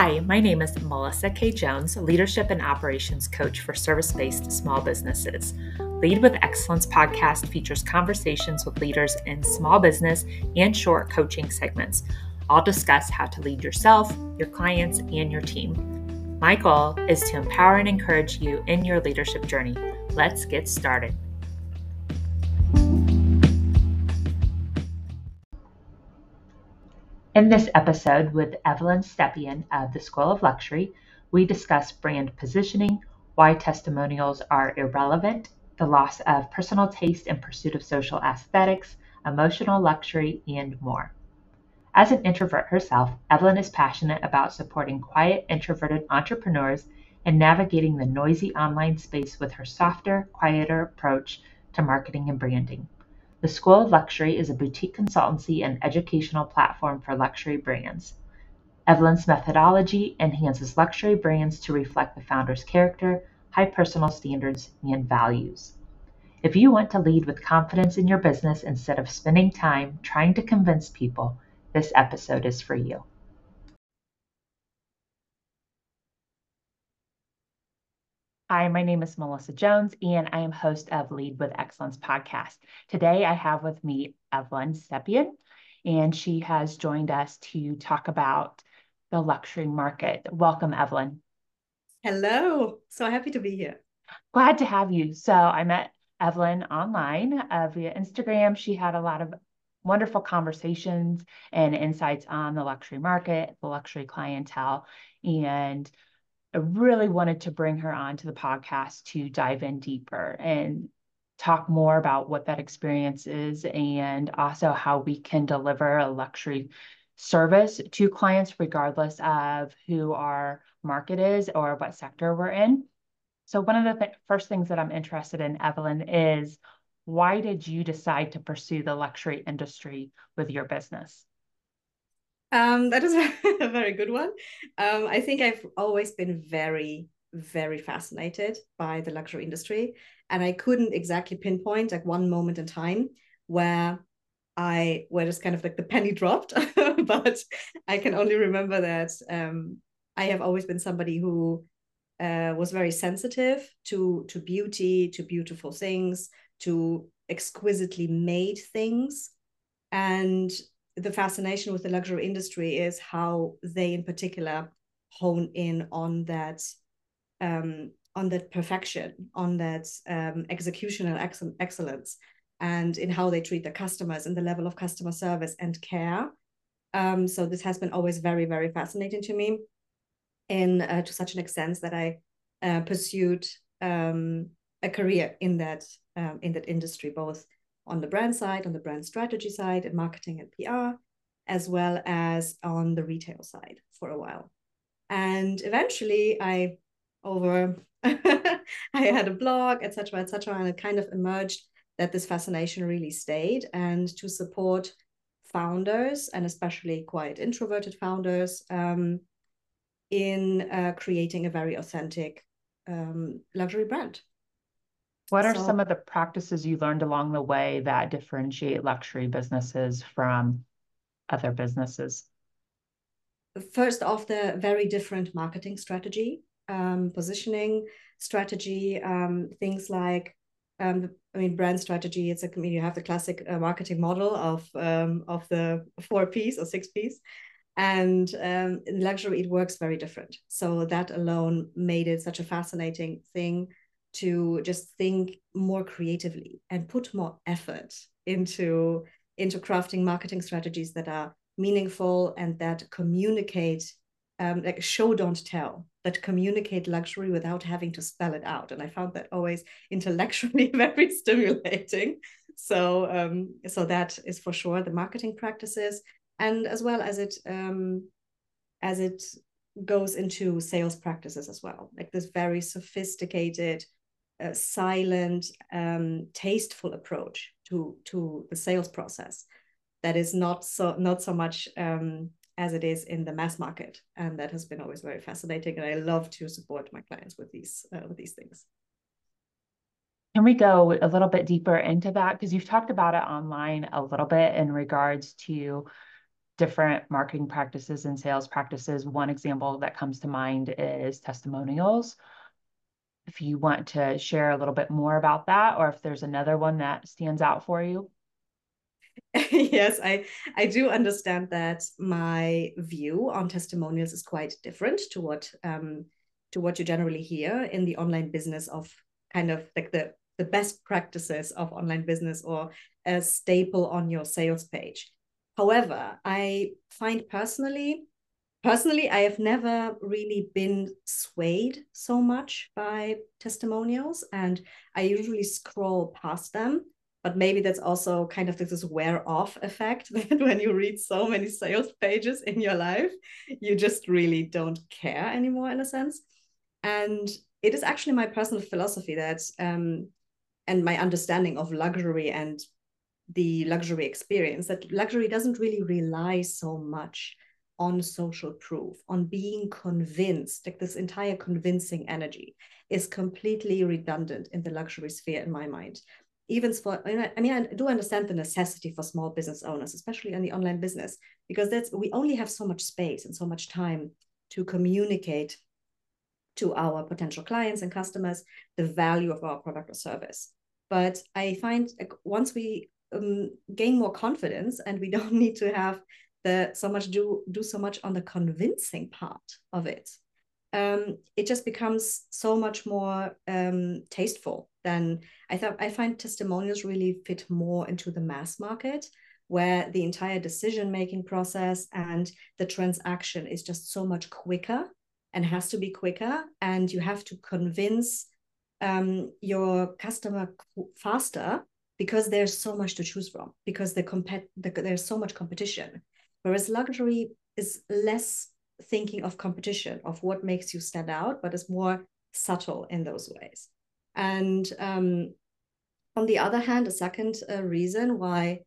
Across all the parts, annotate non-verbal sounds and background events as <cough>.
Hi, my name is Melissa K. Jones, Leadership and Operations Coach for Service Based Small Businesses. Lead with Excellence podcast features conversations with leaders in small business and short coaching segments. I'll discuss how to lead yourself, your clients, and your team. My goal is to empower and encourage you in your leadership journey. Let's get started. In this episode with Evelin Stepien of the School of Luxury, we discuss brand positioning, why testimonials are irrelevant, the loss of personal taste in pursuit of social aesthetics, emotional luxury, and more. As an introvert herself, Evelin is passionate about supporting quiet, introverted entrepreneurs and navigating the noisy online space with her softer, quieter approach to marketing and branding. The School of Luxury is a boutique consultancy and educational platform for luxury brands. Evelin's methodology enhances luxury brands to reflect the founder's character, high personal standards, and values. If you want to lead with confidence in your business instead of spending time trying to convince people, this episode is for you. Hi, my name is Melissa Jones, and I am host of Lead with Excellence podcast. Today, I have with me Evelin Stepien, and she has joined us to talk about the luxury market. Welcome, Evelin. Hello. So happy to be here. Glad to have you. So, I met Evelin online uh, via Instagram. She had a lot of wonderful conversations and insights on the luxury market, the luxury clientele, and I really wanted to bring her on to the podcast to dive in deeper and talk more about what that experience is and also how we can deliver a luxury service to clients regardless of who our market is or what sector we're in. So one of the th- first things that I'm interested in Evelin is why did you decide to pursue the luxury industry with your business? Um, that is <laughs> a very good one. Um, I think I've always been very, very fascinated by the luxury industry, and I couldn't exactly pinpoint like one moment in time where I where just kind of like the penny <laughs> dropped. <laughs> but I can only remember that um, I have always been somebody who uh, was very sensitive to to beauty, to beautiful things, to exquisitely made things, and the fascination with the luxury industry is how they in particular hone in on that um, on that perfection on that um, executional ex- excellence and in how they treat their customers and the level of customer service and care. Um, so this has been always very very fascinating to me in uh, to such an extent that i uh, pursued um, a career in that um, in that industry both on the brand side, on the brand strategy side, and marketing and PR, as well as on the retail side for a while. And eventually, I over <laughs> I had a blog, etc., etc., and it kind of emerged that this fascination really stayed, and to support founders and especially quite introverted founders um, in uh, creating a very authentic um, luxury brand. What are so, some of the practices you learned along the way that differentiate luxury businesses from other businesses? First off, the very different marketing strategy, um, positioning strategy, um, things like, um, I mean, brand strategy. It's a, I mean, you have the classic uh, marketing model of um, of the <laughs> four P's or six P's, and um, in luxury it works very different. So that alone made it such a fascinating thing to just think more creatively and put more effort into into crafting marketing strategies that are meaningful and that communicate um, like show don't tell that communicate luxury without having to spell it out. And i found that always <laughs> intellectually <laughs> very stimulating. So um, so that is for sure the marketing practices. And as well as it um, as it goes into sales practices as well like this very sophisticated a silent, um, tasteful approach to to the sales process that is not so not so much um, as it is in the mass market, and that has been always very fascinating. And I love to support my clients with these uh, with these things. Can we go a little bit deeper into that? Because you've talked about it online a little bit in regards to different marketing practices and sales practices. One example that comes to mind is testimonials. If you want to share a little bit more about that, or if there's another one that stands out for you. <laughs> yes, I I do understand that my view on testimonials is quite different to what um, to what you generally hear in the online business of kind of like the the best practices of online business or a staple on your sales page. However, I find personally personally I have never really been swayed so much by testimonials and I usually scroll past them but maybe that's also kind of this wear off effect <laughs> that when you read so many sales pages in your life you just really don't care anymore in a sense. And it is actually my personal philosophy that um, and my understanding of luxury and the luxury experience that luxury doesn't really rely so much on social proof on being convinced like this entire convincing energy is completely redundant in the luxury sphere in my mind. Even for i mean i do understand the necessity for small business owners especially in the online business because that's we only have so much space and so much time to communicate to our potential clients and customers the value of our product or service. But i find like, once we um, gain more confidence and we <laughs> don't need to have the so much do do so much on the convincing part of it um, it just becomes so much more um, tasteful than I thought. I find testimonials really fit more into the mass market, where the entire decision making process and the transaction is just so much quicker and has to be quicker, and you have to convince um, your customer faster because there's so much to choose from because the compet the, there's so much competition whereas luxury is less thinking of competition of what makes you stand out but is more subtle in those ways. And um, on the other hand a second uh, reason why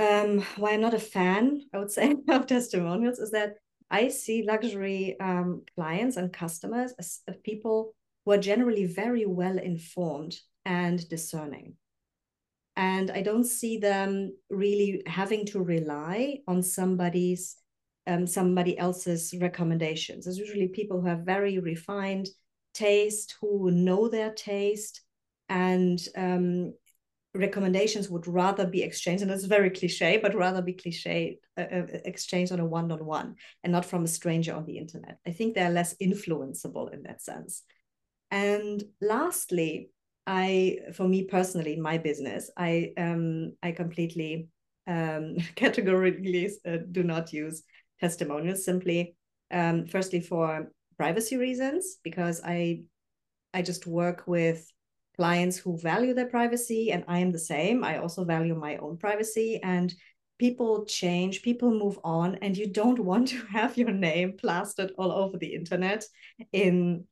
um, why i'm not a fan i would say <laughs> of testimonials is that i see luxury um, clients and customers as, as people who are generally very well informed and discerning and i don't see them really having to rely on somebody's um, somebody else's recommendations. There's usually people who have very refined taste, who know their taste, and um, recommendations would rather be exchanged, and it's very cliche, but rather be cliche uh, uh, exchanged on a one-on-one and not from a stranger on the internet. I think they're less influenceable in that sense. And lastly, I, for me personally, in my business, I um, I completely um, <laughs> categorically uh, do not use testimonials simply um, firstly for privacy reasons because i i just work with clients who value their privacy and i am the same. I also value my own privacy and people change people move on and you don't <laughs> want to have your name plastered all over the internet in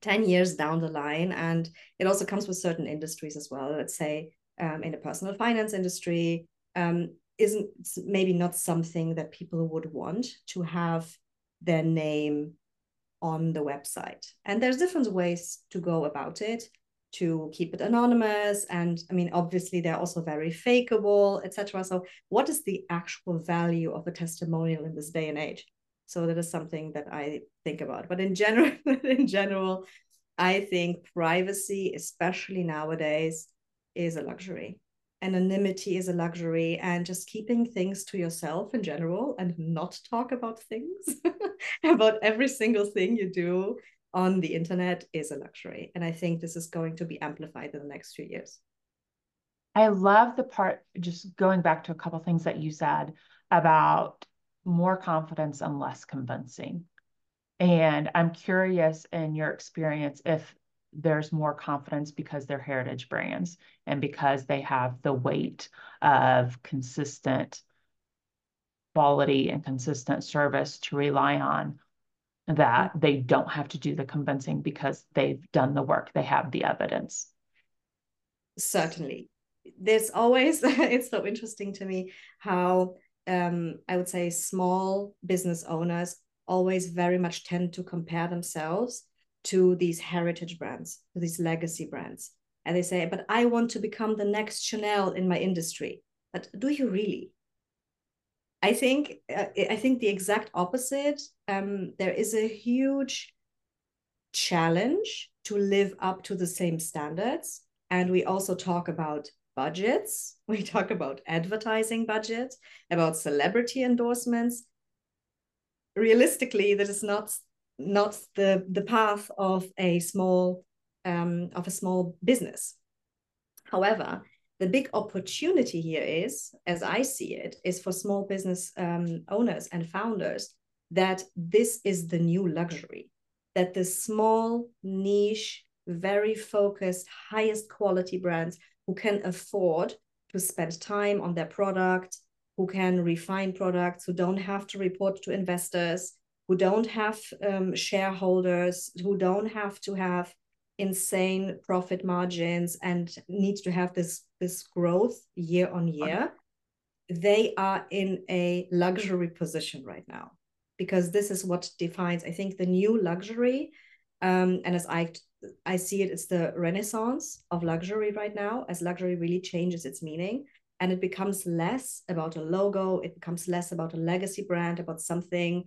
10 years down the line and it also comes with certain industries as well. Let's say um, in the personal finance industry um, isn't maybe not something that people would want to have their name on the website. And there's different ways to go about it to keep it anonymous and i mean obviously they're also very fakeable etc so what is the actual value of a testimonial in this day and age so that is something that i think about. But in general <laughs> in general i think privacy especially nowadays is a luxury. Anonymity is a luxury and just keeping things to yourself in general and not talk about things <laughs> about every single thing you do on the internet is a luxury. And i think this is going to be amplified in the next few years. I love the part just going back to a couple things that you said about more confidence and less convincing. And i'm curious in your experience if there's more confidence because they're heritage brands and because they have the weight of consistent quality and consistent service to rely on that they don't have to do the convincing because they've done the work they have the evidence. Certainly. There's always <laughs> it's so interesting to me how um, i would say small business owners always very much tend to compare themselves to these heritage brands, to these legacy brands. And they say, but I want to become the next Chanel in my industry. But do you really? I think uh, I think the exact opposite. Um, there is a huge challenge to live up to the same standards, and we also talk about budgets. <laughs> We talk about advertising budgets, about celebrity endorsements. Realistically, that is not not the the path of a small um, of a small business. However, the big opportunity here is, as I see it, is for small business um, owners and founders that this is the new luxury, that the small, niche, very focused, highest quality brands who can afford to spend time on their product, who can refine products, who don't have to report to investors, who don't have um, shareholders, who don't have to have insane profit margins and need to have this this growth year on year they are in a luxury position right now. Because this is what defines i think the new luxury um, and as i i see it as the renaissance of luxury right now as luxury really changes its meaning and it becomes less about a logo it becomes less about a legacy brand about something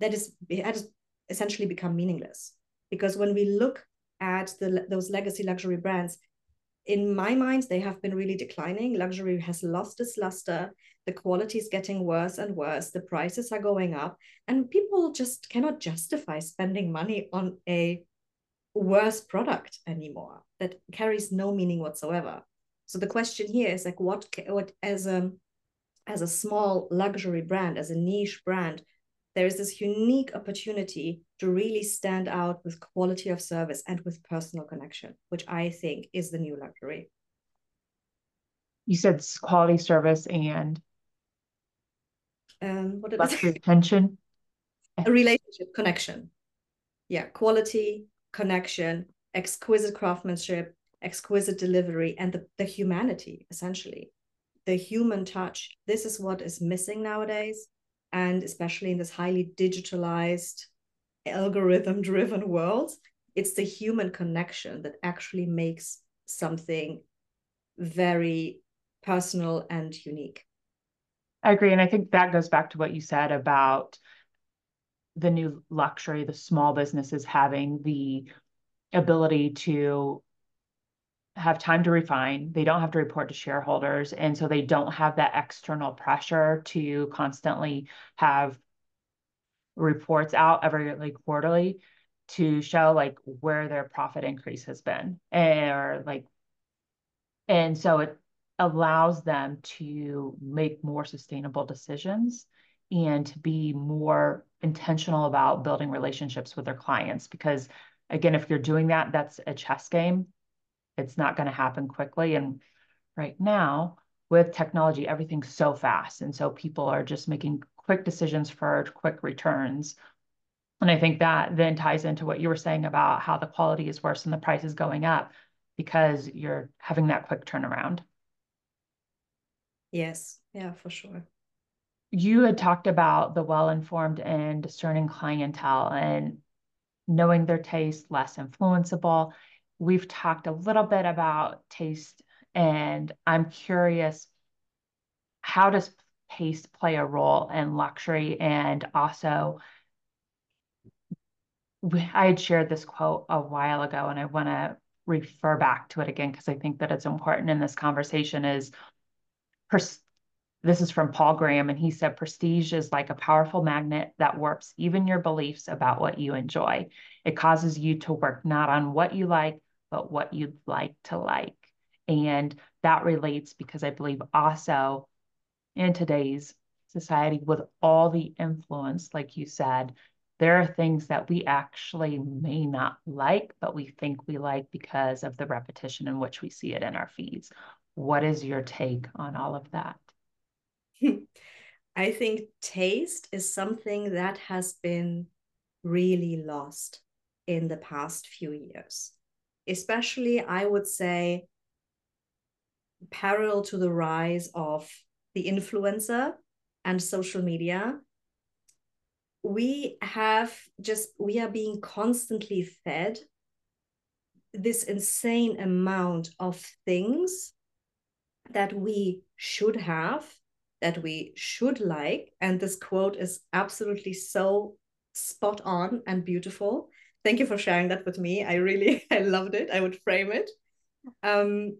that is has essentially become meaningless because when we look at the, those legacy luxury brands, in my mind, they have been really declining. Luxury has lost its luster. The quality is getting worse and worse. The prices are going up, and people just cannot justify spending money on a worse product anymore that carries no meaning whatsoever. So the question here is like, what, what as a as a small luxury brand, as a niche brand, there is this unique opportunity to really stand out with quality of service and with personal connection, which I think is the new luxury. You said quality service and um, what luxury retention, a relationship connection. Yeah, quality, connection, exquisite craftsmanship, exquisite delivery, and the, the humanity, essentially. The human touch. This is what is missing nowadays and especially in this highly digitalized algorithm driven <laughs> world it's the human connection that actually makes something very personal and unique i agree and i think that goes back to what you said about the new luxury the small businesses having the ability to have time to refine. They don't have to report to shareholders. And so they don't have that external pressure to constantly have reports out every like quarterly to show like where their profit increase has been or like and so it allows them to make more sustainable decisions and to be more intentional about building relationships with their clients because again if you're doing that that's a chess game it's not going to happen quickly. And right now, with technology, everything's so fast. And so people are just making quick decisions for quick returns. And I think that then ties into what you were saying about how the quality is worse and the price is going up because you're having that quick turnaround. Yes, yeah, for sure. You had talked about the well informed and discerning clientele and knowing their taste, less influenceable we've talked a little bit about taste, and I'm curious how does taste play a role in luxury? And also, I had shared this quote a while ago, and I want to refer back to it again because I think that it's important in this conversation is this is from Paul Graham, and he said, Prestige is like a powerful magnet that warps even your beliefs about what you enjoy. It causes you to work not on what you like, but what you'd like to like. And that relates because I believe also in today's society, with all the influence, like you said, there are things that we actually may not like, but we think we like because of the repetition in which we see it in our feeds. What is your take on all of that? <laughs> I think taste is something that has been really lost in the past few years. Especially I would say parallel to the rise of the influencer and social media we have just we are being constantly fed this insane amount of things that we should have that we should like. And this quote is absolutely so spot on and beautiful. Thank you for sharing that with me. I really <laughs> I loved it. I would frame it. Um,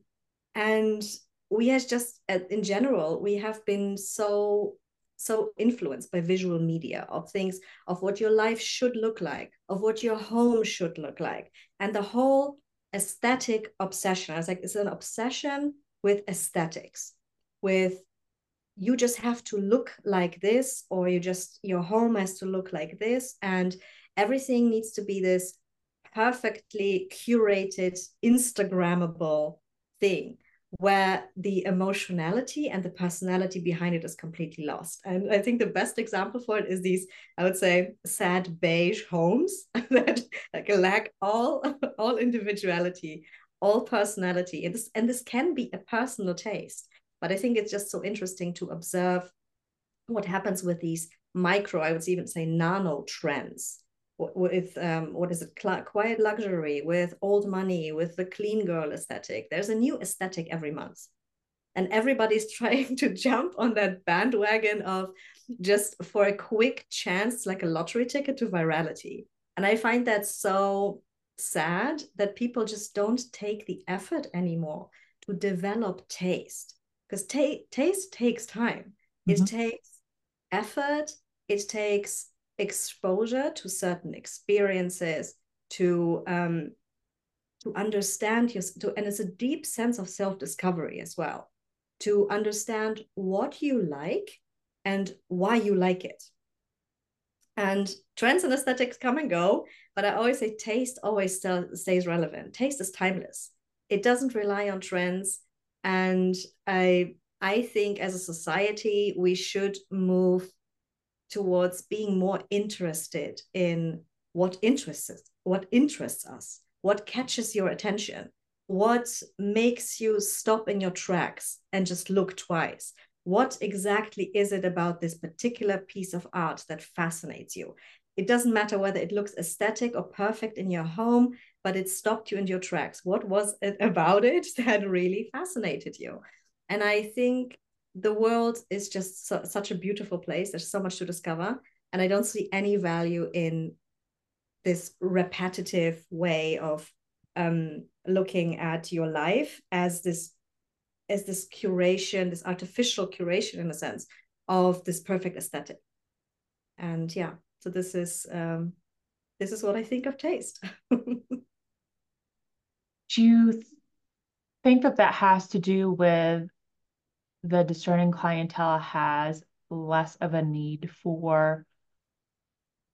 and we as just in general, we have been so so influenced by visual media of things of what your life should look like, of what your home should look like, and the whole aesthetic obsession. I was like, it's an obsession with aesthetics, with you just have to look like this, or you just your home has to look like this, and everything needs to be this perfectly curated, Instagrammable thing where the emotionality and the personality behind it is completely lost. And I think the best example for it is these, I would say, sad beige homes <laughs> that like lack all <laughs> all individuality, all personality. And this and this can be a personal taste. But I think it's just so interesting to observe what happens with these micro, I would even say nano trends with um, what is it quiet luxury with old money with the clean girl aesthetic. There's a new aesthetic every month. And everybody's <laughs> trying to jump on that bandwagon of just for a quick chance like a lottery ticket to virality. And i find that so sad that people just don't take the effort anymore to develop taste because ta- taste takes time. Mm-hmm. it takes effort. It takes exposure to certain experiences to um, to understand your to, and it's a deep sense of self-discovery as well to understand what you like and why you like it. And trends and aesthetics come and go but i always say taste always still stays relevant. Taste is timeless. It doesn't rely on trends and i i think as a society we should move towards being more interested in what interests us, what interests us, what catches your attention, what makes you stop in your tracks and just look twice. What exactly is it about this particular piece of art that fascinates you? It doesn't matter whether it looks aesthetic or perfect in your home, but it stopped you in your tracks. What was it <laughs> about it <laughs> that really fascinated you? And I think the world is just so, such a beautiful place. There's so much to discover. And I don't see any value in this repetitive way of um, looking at your life as this as this curation, this artificial curation in a sense of this perfect aesthetic. And yeah, so this is um, this is what I think of taste. <laughs> Do you think that that has to do with the discerning clientele has less of a need for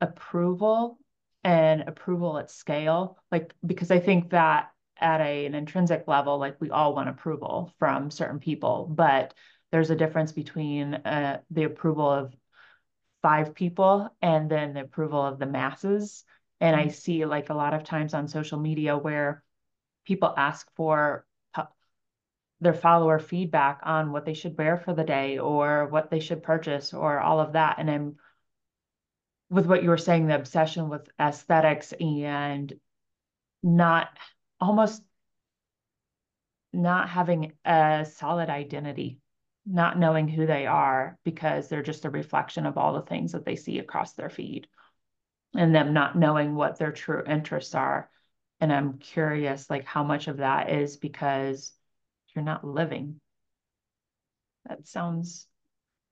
approval and approval at scale like because i think that at a, an intrinsic level like we all want approval from certain people but there's a difference between uh, the approval of five people and then the approval of the masses and i mm-hmm. see like a lot of times on social media where people ask for their follower feedback on what they should wear for the day or what they should purchase or all of that. And I'm with what you were saying, the obsession with aesthetics and not almost not having a solid identity, not knowing who they are because they're just a reflection of all the things that they see across their feed and them not knowing what their true interests are. And I'm curious, like, how much of that is because you're not living. That sounds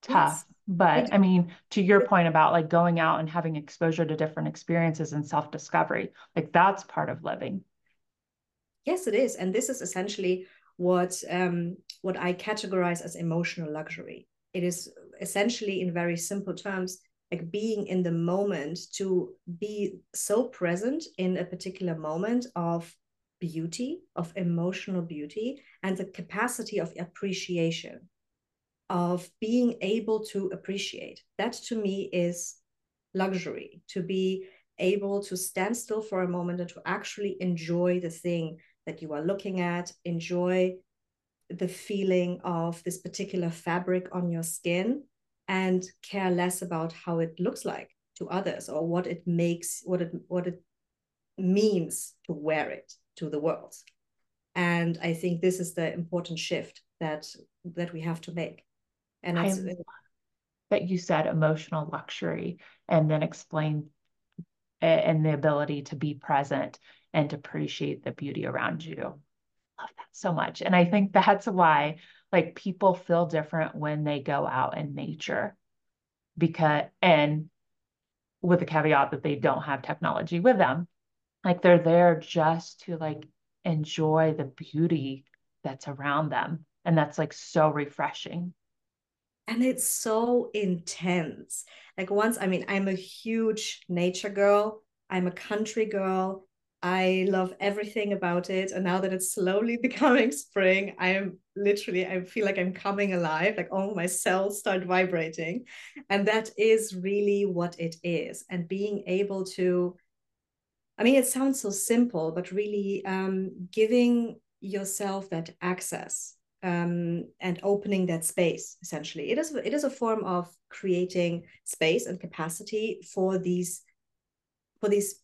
tough. Yes. But I mean, to your point about like going out and having exposure to different experiences and self discovery, like that's part of living. Yes, it is. And this is essentially what um, what I categorize as emotional luxury. It is essentially, in very simple terms, like being in the moment to be so present in a particular moment of beauty, of emotional beauty, and the capacity of appreciation, of being able to appreciate. That to me is luxury, to be able to stand still for a moment and to actually enjoy the thing that you are looking at, enjoy the feeling of this particular fabric on your skin, and care less about how it looks like to others or what it makes, what it what it means to wear it to the world and i think this is the important shift that that we have to make And I that you said emotional luxury and then explain eh, and the ability to be present and appreciate the beauty around you. Love that so much. And I think that's why like people feel different when they go out in nature because and with the caveat that they don't have technology with them like they're there just to like enjoy the beauty that's around them. And that's like so refreshing. And it's so intense. Like once i mean i'm a huge nature girl. I'm a country girl I love everything about it. And now that it's slowly <laughs> becoming spring, I am literally, I feel like I'm coming alive, like all my cells start vibrating. And that is really what it is. And being able to, I mean, it sounds so simple, but really um, giving yourself that access um, and opening that space essentially it is it is a form of creating space and capacity for these for these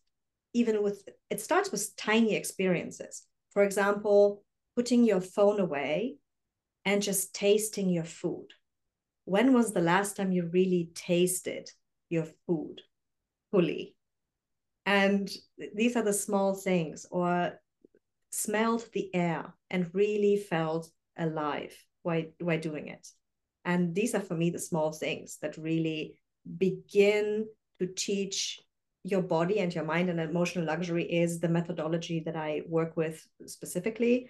even with it starts with tiny experiences. For example, putting your phone away and just tasting your food. When was the last time you really tasted your food fully? And these are the small things, or smelled the air and really felt alive while, while doing it. And these are for me the small things that really begin to teach your body and your mind and emotional luxury is the methodology that I work with specifically.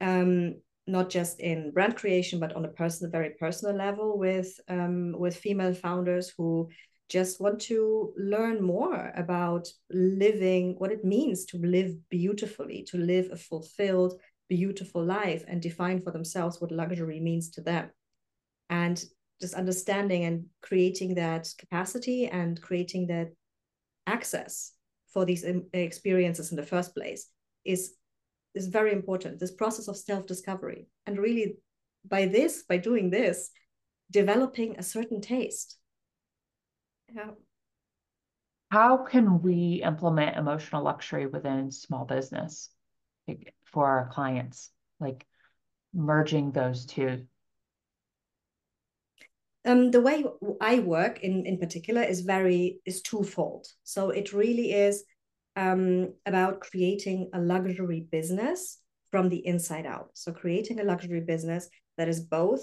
Um, not just in brand creation, but on a personal, very personal level with um, with female founders who just want to learn more about living what it means to live beautifully, to live a fulfilled, beautiful life, and define for themselves what luxury means to them. And just understanding and creating that capacity and creating that access for these experiences in the first place is is very important. This process of self-discovery and really by this by doing this developing a certain taste. Yeah. How can we implement emotional luxury within small business for our clients? Like merging those two um, the way I work in in particular is very is twofold. So it really is um, about creating a luxury business from the inside out. So creating a luxury business that is both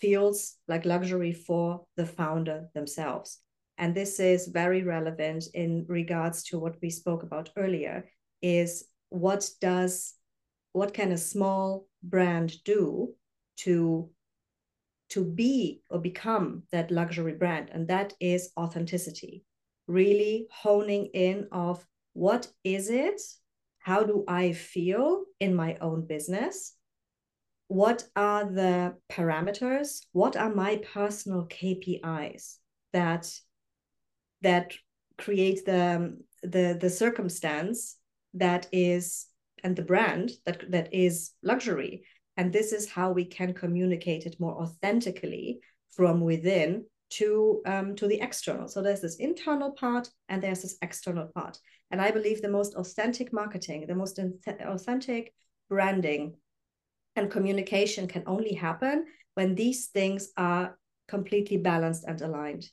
feels like luxury for the founder themselves. And this is very relevant in regards to what we spoke about earlier is what does what can a small brand do to to be or become that luxury brand and that is authenticity. Really honing in of what is it? How do i feel in my own business? What are the parameters? What are my personal kpis that that create the the the circumstance that is and the brand that that is luxury and this is how we can communicate it more authentically from within to um, to the external. So there's this internal part and there's this external part. And I believe the most authentic marketing, the most authentic branding and communication can only happen when these things are completely balanced and aligned.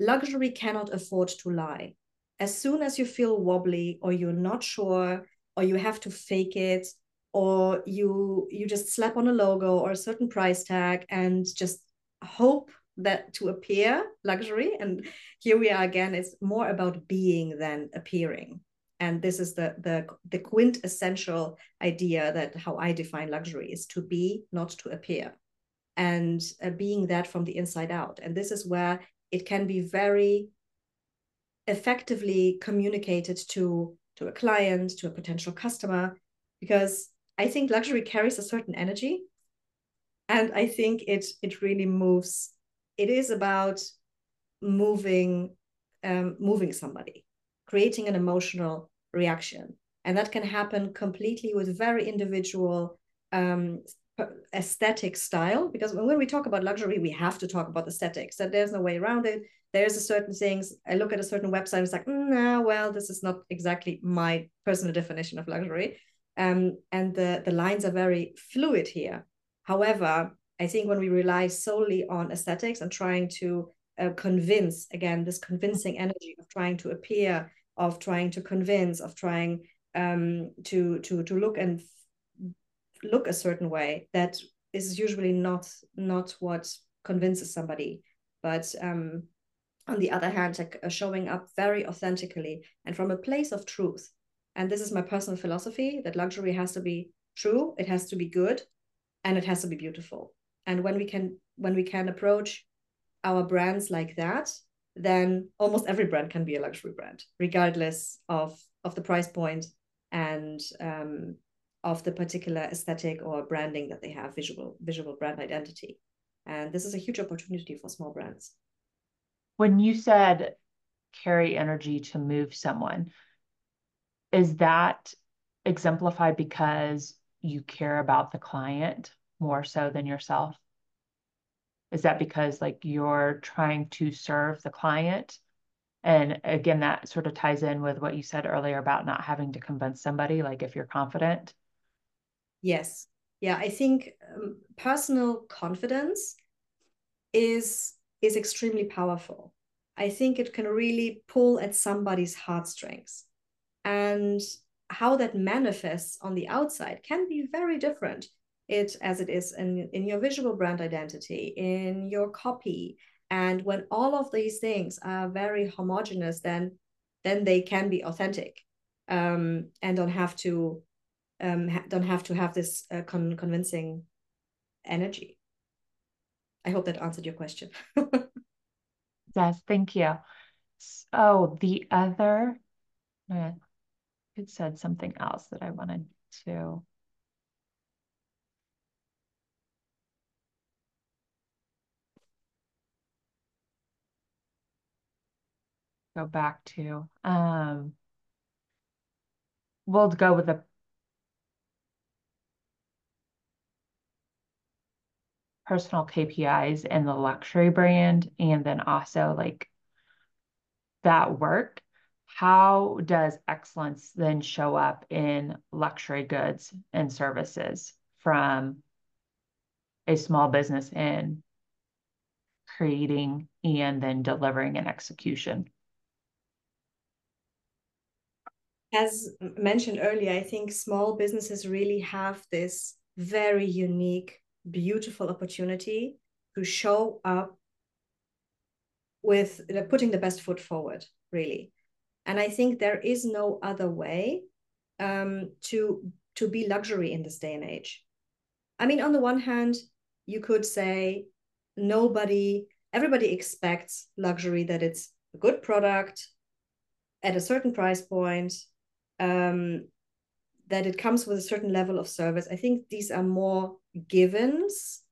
Luxury cannot afford to lie. As soon as you feel wobbly or you're not sure or you have to fake it or you you just slap on a logo or a certain price tag and just hope that to appear luxury. And here we are again it's more about being than appearing. And this is the the the quintessential idea that how i define luxury is to be not to appear. And uh, being that from the inside out. And this is where it can be very effectively communicated to to a client to a potential customer because I think luxury carries a certain energy. And I think it it really moves. It is about moving um, moving somebody, creating an emotional reaction. And that can happen completely with very individual um, aesthetic style. Because when we talk about luxury, we have to talk about aesthetics. That there's no way around it. There's a certain things. I look at a certain website, it's like, mm, nah, well, this is not exactly my personal definition of luxury um, and the, the lines are very fluid here. However, I think when we rely solely on aesthetics and trying to uh, convince, again, this convincing energy of trying to appear, of trying to convince, of trying um, to to to look and look a certain way, that is usually not not what convinces somebody. But um, on the other hand, like uh, showing up very authentically and from a place of truth. And this is my personal philosophy that luxury has to be true, it has to be good, and it has to be beautiful. And when we can when we can approach our brands like that, then almost every brand can be a luxury brand, regardless of of the price point and um, of the particular aesthetic or branding that they have, visual visual brand identity. And this is a huge opportunity for small brands. When you said carry energy to move someone, is that exemplified because you care about the client more so than yourself? Is that because like you're trying to serve the client? And again, that sort of ties in with what you said earlier about not having to convince somebody, like if you're confident. Yes. Yeah, I think um, personal confidence is is extremely powerful. I think it can really pull at somebody's heartstrings. And how that manifests on the outside can be very different. It as it is in, in your visual brand identity in your copy. And when all of these things are very homogenous then then they can be authentic um, and don't have to um, ha- don't have to have this uh, con- convincing energy. I hope that answered your question. <laughs> Yes thank you. Oh the other it said something else that I wanted to. Go back to. Um, we'll go with the personal KPIs and the luxury brand and then also like that work how does excellence then show up in luxury goods and services from a small business in creating and then delivering and execution? As mentioned earlier, I think small businesses really have this very unique, beautiful opportunity to show up with putting the best foot forward, really and i think there is no other way um, to to be luxury in this day and age. I mean on the one hand you could say nobody everybody expects luxury that it's a good product at a certain price point um, that it comes with a certain level of service. I think these are more givens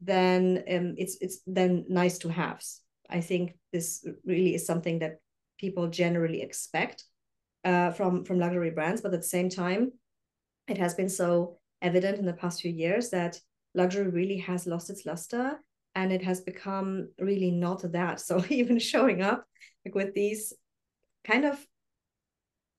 than um, it's it's then nice to haves. I think this really is something that people generally expect uh, from from luxury brands. But at the same time, it has been so evident in the past few years that luxury really has lost its luster and it has become really not that. So <laughs> even showing up like with these kind of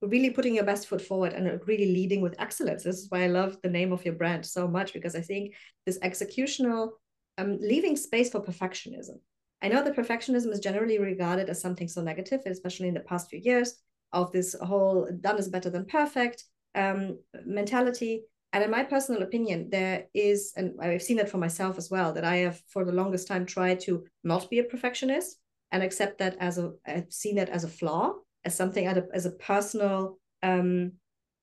really putting your best foot forward and really leading with excellence. This is why I love the name of your brand so much because I think this executional um, leaving space for perfectionism I know that perfectionism is generally regarded as something so negative, especially in the past few years, of this whole done is better than perfect um, mentality. And in my personal opinion, there is, and I've seen that for myself as well, that I have for the longest time tried to not be a perfectionist and accept that as a, I've seen that as a flaw, as something as a personal um,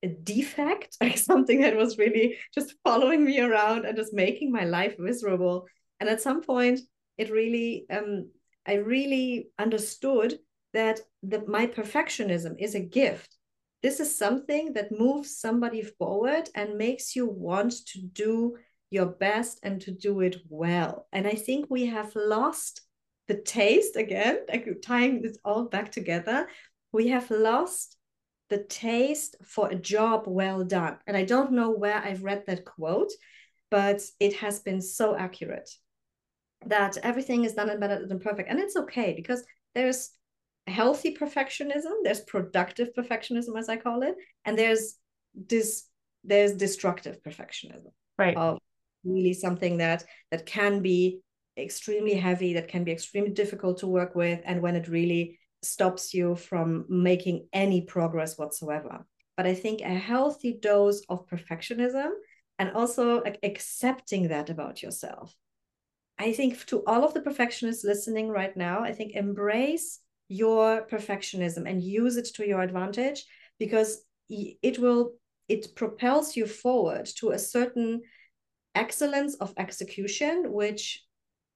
a defect, <laughs> like something that was really just following me around and just making my life miserable. And at some point, it really um, I really understood that the, my perfectionism is a gift. This is something that moves somebody forward and makes you want to do your best and to do it well. And I think we have lost the taste again, <laughs> like tying this all back together. We have lost the taste for a job well done. And I don't know where I've read that quote, but it has been so accurate that everything is done and better than perfect. And it's okay because there's healthy perfectionism, there's productive perfectionism, as I call it, and there's this there's destructive perfectionism. Right. Of really something that that can be extremely heavy, that can be extremely difficult to work with, and when it really stops you from making any progress whatsoever. But I think a healthy dose of perfectionism and also accepting that about yourself. I think to all of the perfectionists listening right now, I think embrace your perfectionism and use it to your advantage because it will it propels you forward to a certain excellence of execution which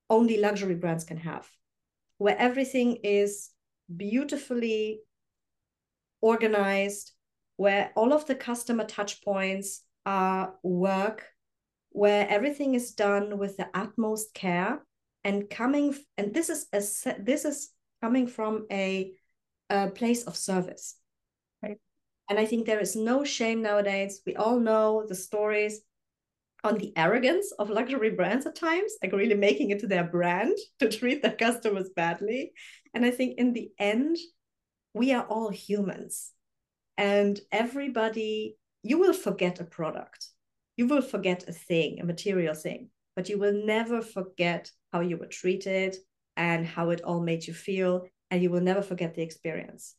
only luxury brands can have where everything is beautifully organized where all of the customer touch points are work where everything is done with the utmost care and coming and this is a this is coming from a, a place of service. Right. And i think there is no shame nowadays. We all know the stories on the arrogance of luxury brands at times like really making it to their brand <laughs> to treat their customers badly. And i think in the end we are all humans. And everybody you will forget a product you will forget a thing a material thing but you will never forget how you were treated and how it all made you feel and you will never forget the experience.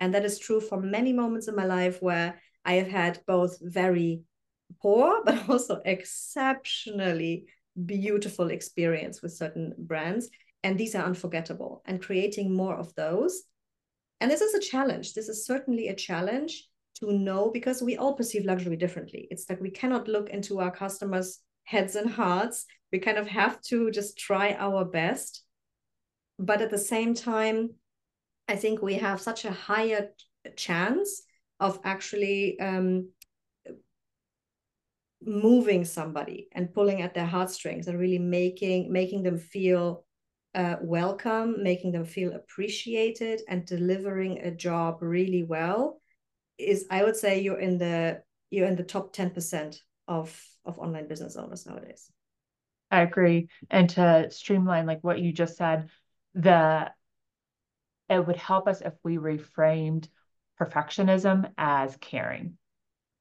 And that is true for many moments in my life where i have had both very poor <laughs> but also exceptionally beautiful experience with certain brands. And these are unforgettable and creating more of those. And this is a challenge. This is certainly a challenge to know because we all perceive luxury differently. It's like we cannot look into our customers heads and hearts. We kind of have to just try our best. But at the same time i think we have such a higher chance of actually um, moving somebody and pulling at their heartstrings and really making making them feel uh, welcome making them feel appreciated and delivering a job really well is i would say you're in the you're in the top 10% of of online business owners nowadays. I agree. And to streamline like what you just said the it would help us if we reframed perfectionism as caring.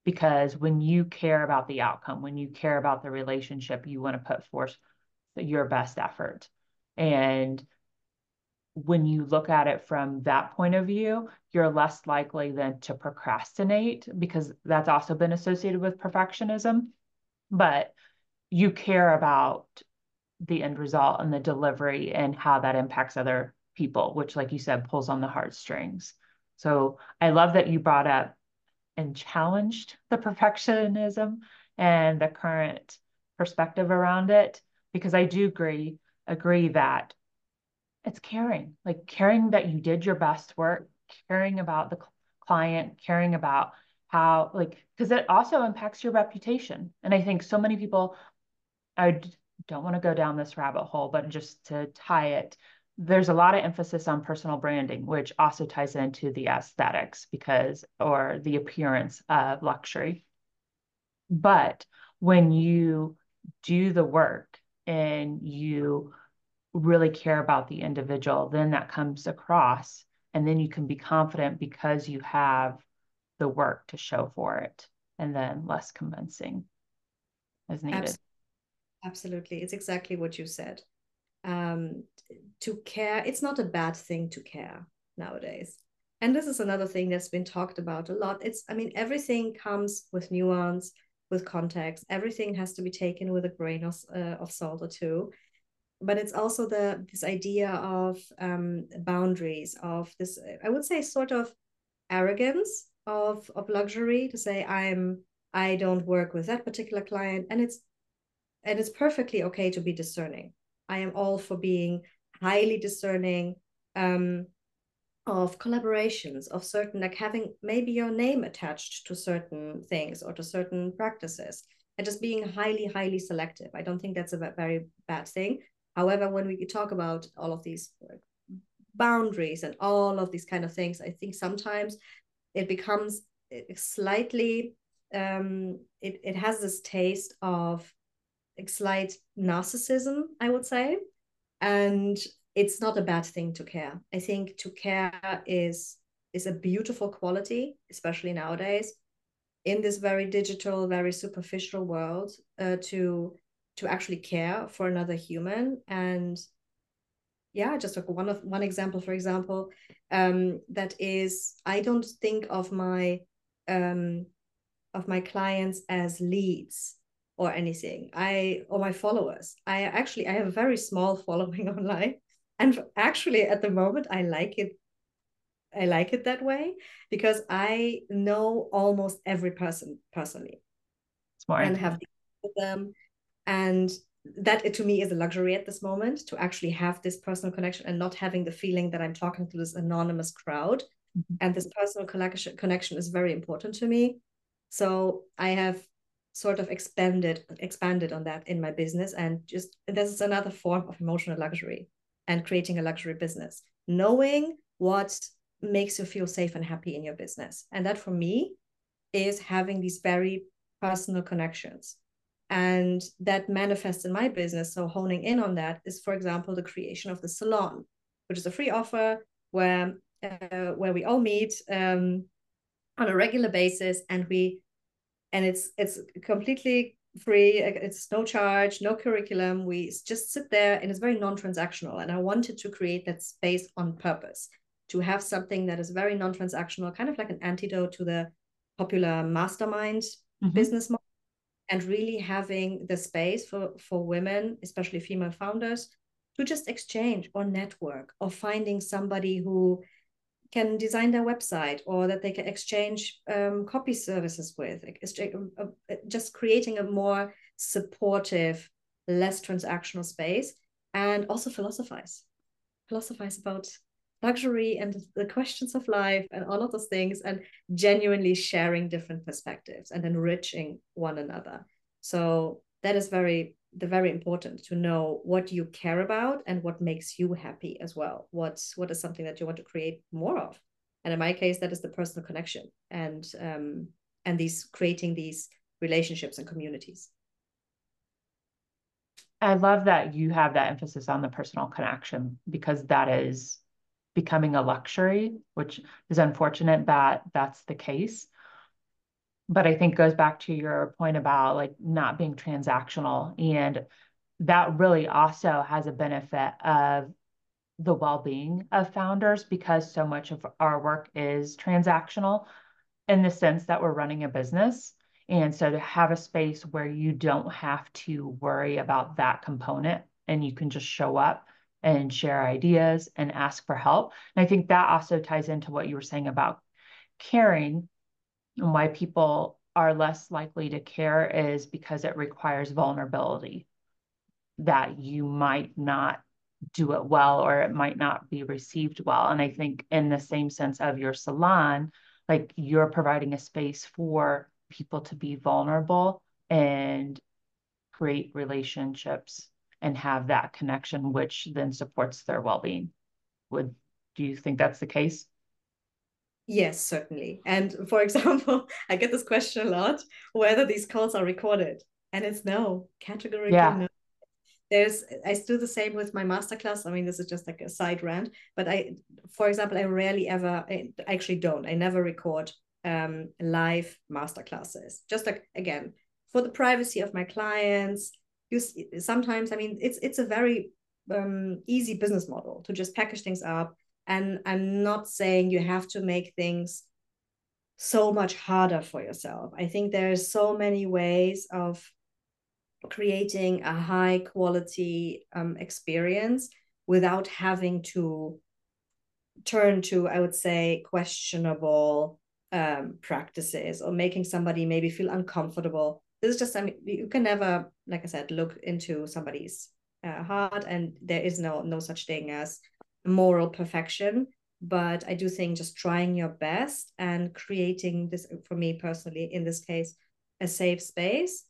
Because when you care about the outcome when you care about the relationship you want to put forth your best effort. And when you look at it from that point of view you're less likely than to procrastinate because that's also been associated with perfectionism but you care about the end result and the delivery and how that impacts other people, which, like you said, pulls on the heartstrings. So I love that you brought up and challenged the perfectionism and the current perspective around it, because I do agree agree that it's caring, like caring that you did your best work, caring about the client, caring about how like because it also impacts your reputation. And I think so many people I don't want to go down this rabbit hole, but just to tie it, there's a lot of emphasis on personal branding, which also ties into the aesthetics because, or the appearance of luxury. But when you do the work and you really care about the individual, then that comes across. And then you can be confident because you have the work to show for it and then less convincing as needed. Absolutely. It's exactly what you said. Um, to care it's not a bad thing to care nowadays. And this is another thing that's been talked about a lot. It's i mean everything comes with nuance with context. Everything has to be taken with a grain of, uh, of salt or two but it's also the this idea of um, boundaries of this i would say sort of arrogance of of luxury to say i'm i don't work with that particular client and it's and it's perfectly okay to be discerning. I am all for being highly discerning um, of collaborations of certain like having maybe your name attached to certain things or to certain practices and just being highly highly selective. I don't think that's a very bad thing however when we talk about all of these boundaries and all of these kind of things i think sometimes it becomes slightly um, it, it has this taste of slight narcissism, I would say. And it's not a bad thing to care. I think to care is is a beautiful quality, especially nowadays, in this very digital, very superficial world. Uh, to to actually care for another human. And yeah just like one of one example for example um that is i don't think of my um of my clients as leads or anything. I or my followers. I actually i have a very small <laughs> following online. And actually at the moment i like it i like it that way because i know almost every person personally Smart. and have with them and that to me is a luxury at this moment to actually have this personal connection and not having the feeling that i'm talking to this anonymous crowd. Mm-hmm. and this personal connection connection is very important to me. So i have sort of expanded expanded on that in my business and just this is another form of emotional luxury and creating a luxury business. Knowing what makes you feel safe and happy in your business. And that for me is having these very personal connections and that manifests in my business. So honing in on that is for example the creation of the salon which is a free offer where uh, where we all meet um, on a regular basis and we and it's it's completely free. It's no charge no curriculum. We just sit there and it's very non-transactional. And i wanted to create that space on purpose to have something that is very non-transactional kind of like an antidote to the popular mastermind mm-hmm. business model and really having the space for for women especially female founders to just exchange or network or finding somebody who can design their website or that they can exchange um, copy services with uh, uh, just creating a more supportive less transactional space and also philosophize philosophize about luxury and the questions of life and all of those things and genuinely sharing different perspectives and enriching one another. So that is very the very important to know what you care about and what makes you happy as well. What what is something that you want to create more of? And in my case that is the personal connection and um and these creating these relationships and communities. I love that you have that emphasis on the personal connection because that is becoming a luxury which is unfortunate that that's the case but I think goes back to your point about like not being transactional. And that really also has a benefit of the well-being of founders because so much of our work is transactional in the sense that we're running a business. And so to have a space where you don't have to worry about that component and you can just show up and share ideas and ask for help. And I think that also ties into what you were saying about caring and why people are less likely to care is because it requires vulnerability that you might not do it well or it might not be received well. And I think, in the same sense of your salon, like you're providing a space for people to be vulnerable and create relationships and have that connection, which then supports their well being. Would do you think that's the case? Yes, certainly. And for <laughs> example, I get this question a lot whether these calls are recorded. And it's no, categorically yeah. no. There's I do the same with my masterclass. I mean, this is just like a side rant, but I, for example, I rarely ever I actually don't. I never record um live masterclasses. Just like again, for the privacy of my clients. You sometimes, I mean, it's it's a very um, easy business model to just package things up and i'm not saying you have to make things so much harder for yourself. I think there's so many ways of creating a high quality um, experience without having to turn to i would say questionable um, practices or making somebody maybe feel uncomfortable this is just mean you can never like i said look into somebody's uh, heart and there is no no such thing as moral perfection but i do think just trying your best and creating this for me personally in this case a safe space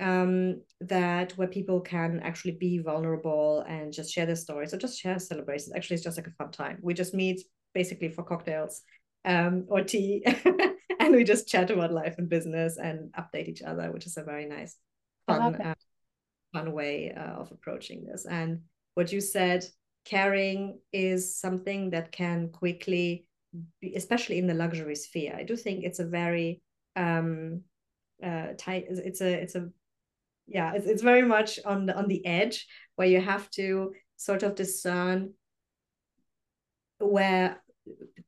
um that where people can actually be vulnerable and just share their stories or just share celebrations. Actually it's just like a fun time. We just meet basically for cocktails um or tea <laughs> and we just chat about life and business and update each other which is a very nice fun uh, fun way uh, of approaching this. And what you said caring is something that can quickly be, especially in the luxury sphere. I do think it's a very um uh tight it's a it's a yeah, it's, it's very much on the on the edge where you have to sort of discern where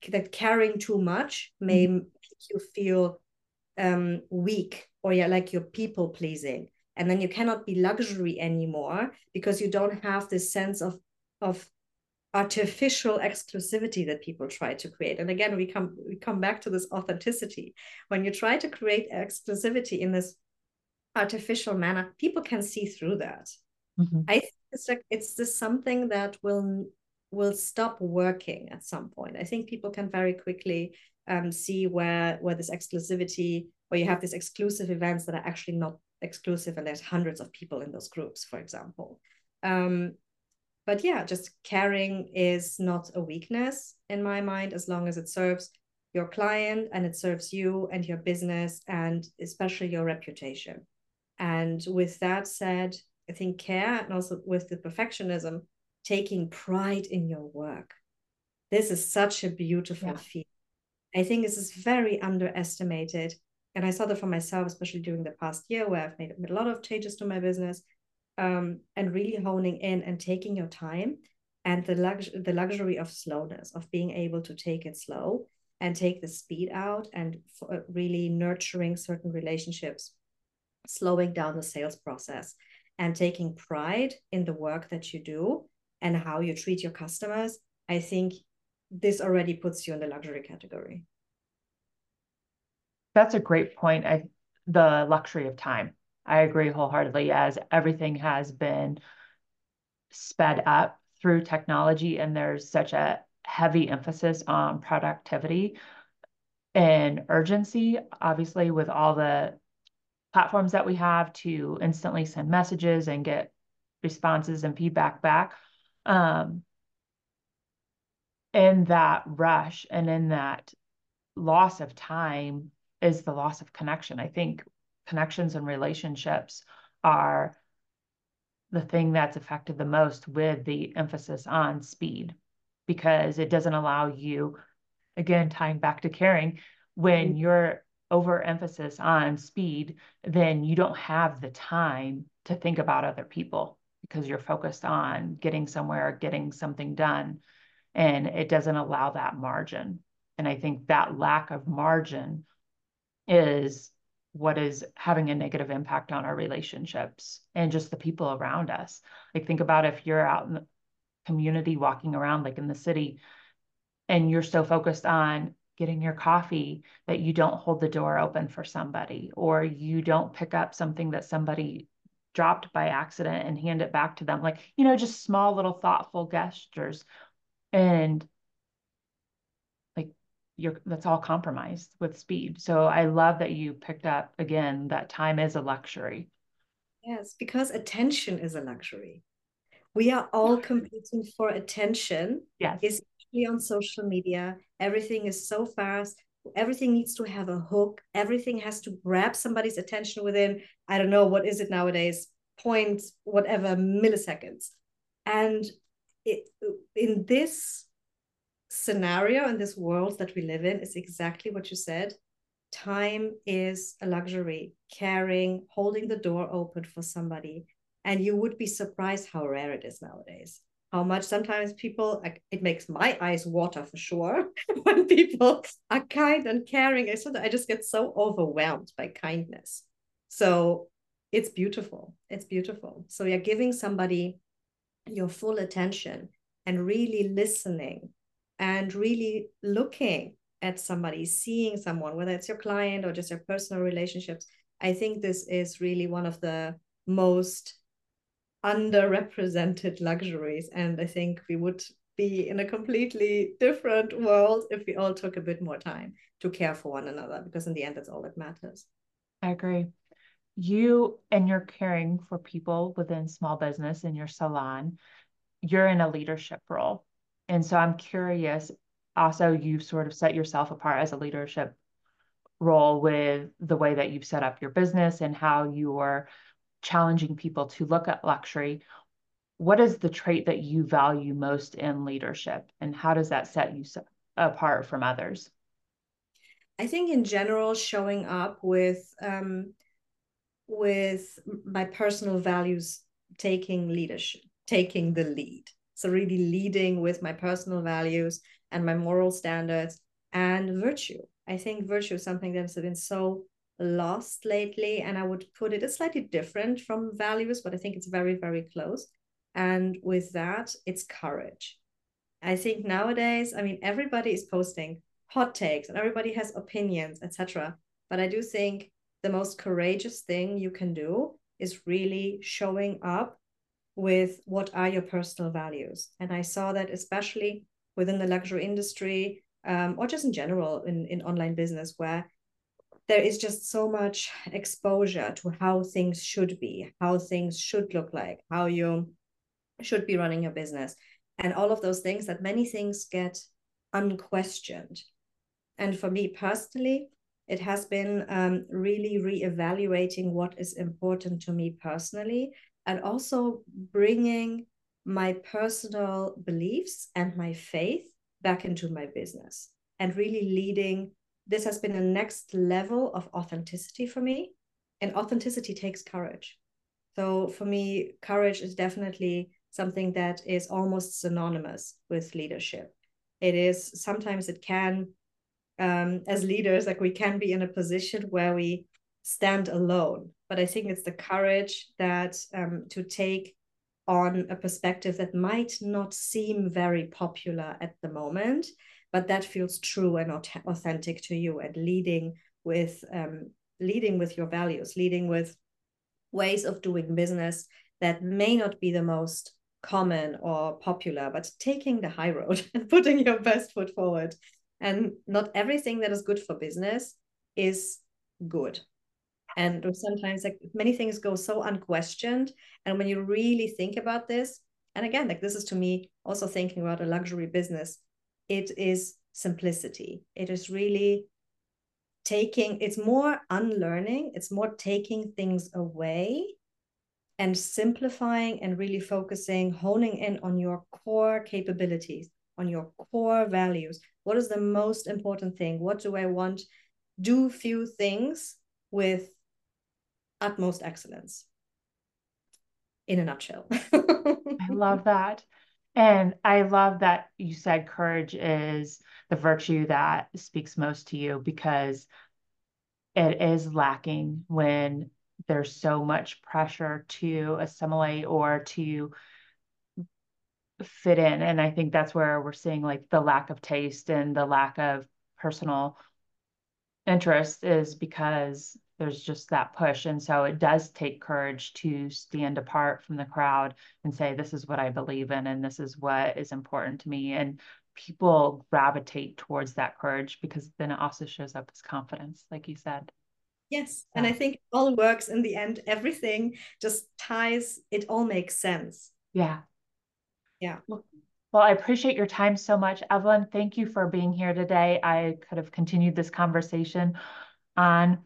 that caring too much may mm-hmm. You feel um, weak or yeah, like you're people pleasing. And then you cannot be luxury anymore because you don't have this sense of of artificial exclusivity that people try to create. And again, we come we come back to this authenticity. When you try to create exclusivity in this artificial manner, people can see through that. Mm-hmm. I think it's like it's just something that will will stop working at some point. I think people can very quickly um, see where where this exclusivity, where you have these exclusive events that are actually not exclusive, and there's hundreds of people in those groups, for example. Um, but yeah, just caring is not a weakness in my mind, as long as it serves your client and it serves you and your business and especially your reputation. And with that said, I think care and also with the perfectionism, taking pride in your work. This is such a beautiful yeah. feeling. I think this is very underestimated. And I saw that for myself, especially during the past year where I've made a lot of changes to my business um, and really honing in and taking your time and the, lux- the luxury of slowness, of being able to take it slow and take the speed out and f- uh, really nurturing certain relationships, slowing down the sales process and taking pride in the work that you do and how you treat your customers, I think this already puts you in the luxury category. That's a great point. I the luxury of time. I agree wholeheartedly as everything has been sped up through technology and there's such a heavy emphasis on productivity and urgency obviously with all the platforms that we have to instantly send messages and get responses and feedback back um, in that rush and in that loss of time is the loss of connection. I think connections and relationships are the thing that's affected the most with the emphasis on speed because it doesn't allow you, again, tying back to caring, when you're overemphasis on speed, then you don't have the time to think about other people because you're focused on getting somewhere, getting something done, and it doesn't allow that margin. And I think that lack of margin is what is having a negative impact on our relationships and just the people around us. Like, think about if you're out in the community walking around, like in the city, and you're so focused on getting your coffee that you don't hold the door open for somebody or you don't pick up something that somebody dropped by accident and hand it back to them like you know just small little thoughtful gestures and like you're that's all compromised with speed. So i love that you picked up again that time is a luxury. Yes because attention is a luxury. We are all competing for attention. Yes. Especially on social media. Everything is so fast. Everything needs to have a hook. Everything has to grab somebody's attention within i don't know what is it nowadays? Point whatever milliseconds. And it, in this scenario in this world that we live in is exactly what you said. Time is a luxury caring holding the door open for somebody. And you would be surprised how rare it is nowadays. How much sometimes people it makes my eyes water for sure <laughs> when people are kind and caring. I i just get so overwhelmed by kindness. So it's beautiful. It's beautiful. So you're giving somebody your full attention and really listening and really looking at somebody seeing someone whether it's your client or just your personal relationships i think this is really one of the most underrepresented <laughs> luxuries. And I think we would be in a completely different world if we all took a bit more time to care for one another, because in the end, that's all that matters. I agree. You and you're caring for people within small business in your salon, you're in a leadership role. And so I'm curious, also, you've sort of set yourself apart as a leadership role with the way that you've set up your business and how you're challenging people to look at luxury, what is the trait that you value most in leadership and how does that set you apart from others? I think in general, showing up with um, with my personal values taking leadership, taking the lead. So, really leading with my personal values and my moral standards and virtue. I think virtue is something that has been so lost lately. And I would put it, it's slightly different from values, but I think it's very, very close. And with that, it's courage. I think nowadays, I mean, everybody is posting hot takes and everybody has opinions, etc. But I do think the most courageous thing you can do is really showing up with what are your personal values. And I saw that especially within the luxury industry, um, or just in general in, in online business, where there is just so much exposure to how things should be, how things should look like, how you should be running your business, and all of those things that many things get unquestioned. And for me personally, it has been um, really reevaluating what is important to me personally and also bringing my personal beliefs and my faith back into my business and really leading. This has been a next level of authenticity for me. And authenticity takes courage. So for me, courage is definitely something that is almost synonymous with leadership. It is sometimes it can, um, as leaders, like we can be in a position where we stand alone. But I think it's the courage that um, to take on a perspective that might not seem very popular at the moment, but that feels true and authentic to you, and leading with um, leading with your values, leading with ways of doing business that may not be the most common or popular, but taking the high road <laughs> and putting your best foot forward. And not everything that is good for business is good. And sometimes like many things go so unquestioned. And when you really think about this and again like this is to me also thinking about a luxury business it is simplicity. It is really taking it's more unlearning it's more taking things away and simplifying and really focusing honing in on your core capabilities on your core values what is the most important thing what do i want do few things with utmost excellence in a nutshell. I love that. And I love that you said courage is the virtue that speaks most to you because it is lacking when there's so much pressure to assimilate or to fit in. And I think that's where we're seeing like the lack of taste and the lack of personal interest is because there's just that push. And so it does take courage to stand apart from the crowd and say, this is what I believe in and this is what is important to me. And people gravitate towards that courage because then it also shows up as confidence, like you said. Yes. And I think it all works in the end. Everything just ties, it all makes sense. Yeah. Yeah. Well, I appreciate your time so much. Evelin, thank you for being here today. I could have continued this conversation on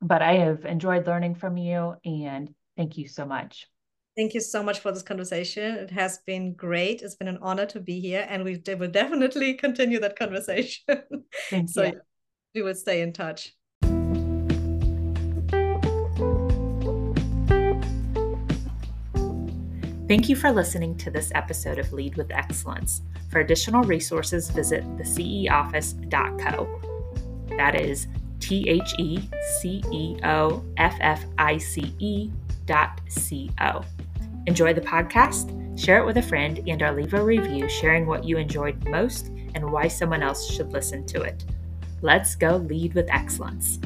but I have enjoyed learning from you and thank you so much. Thank you so much for this conversation. It has been great. It's been an honor to be here, and we will definitely continue that conversation. Thank <laughs> so you. we will stay in touch. Thank you for listening to this episode of Lead with Excellence. For additional resources, visit theceoffice.co. That is T H E C E O F F I C E dot C O. Enjoy the podcast, share it with a friend, and or leave a review sharing what you enjoyed most and why someone else should listen to it. Let's go lead with excellence.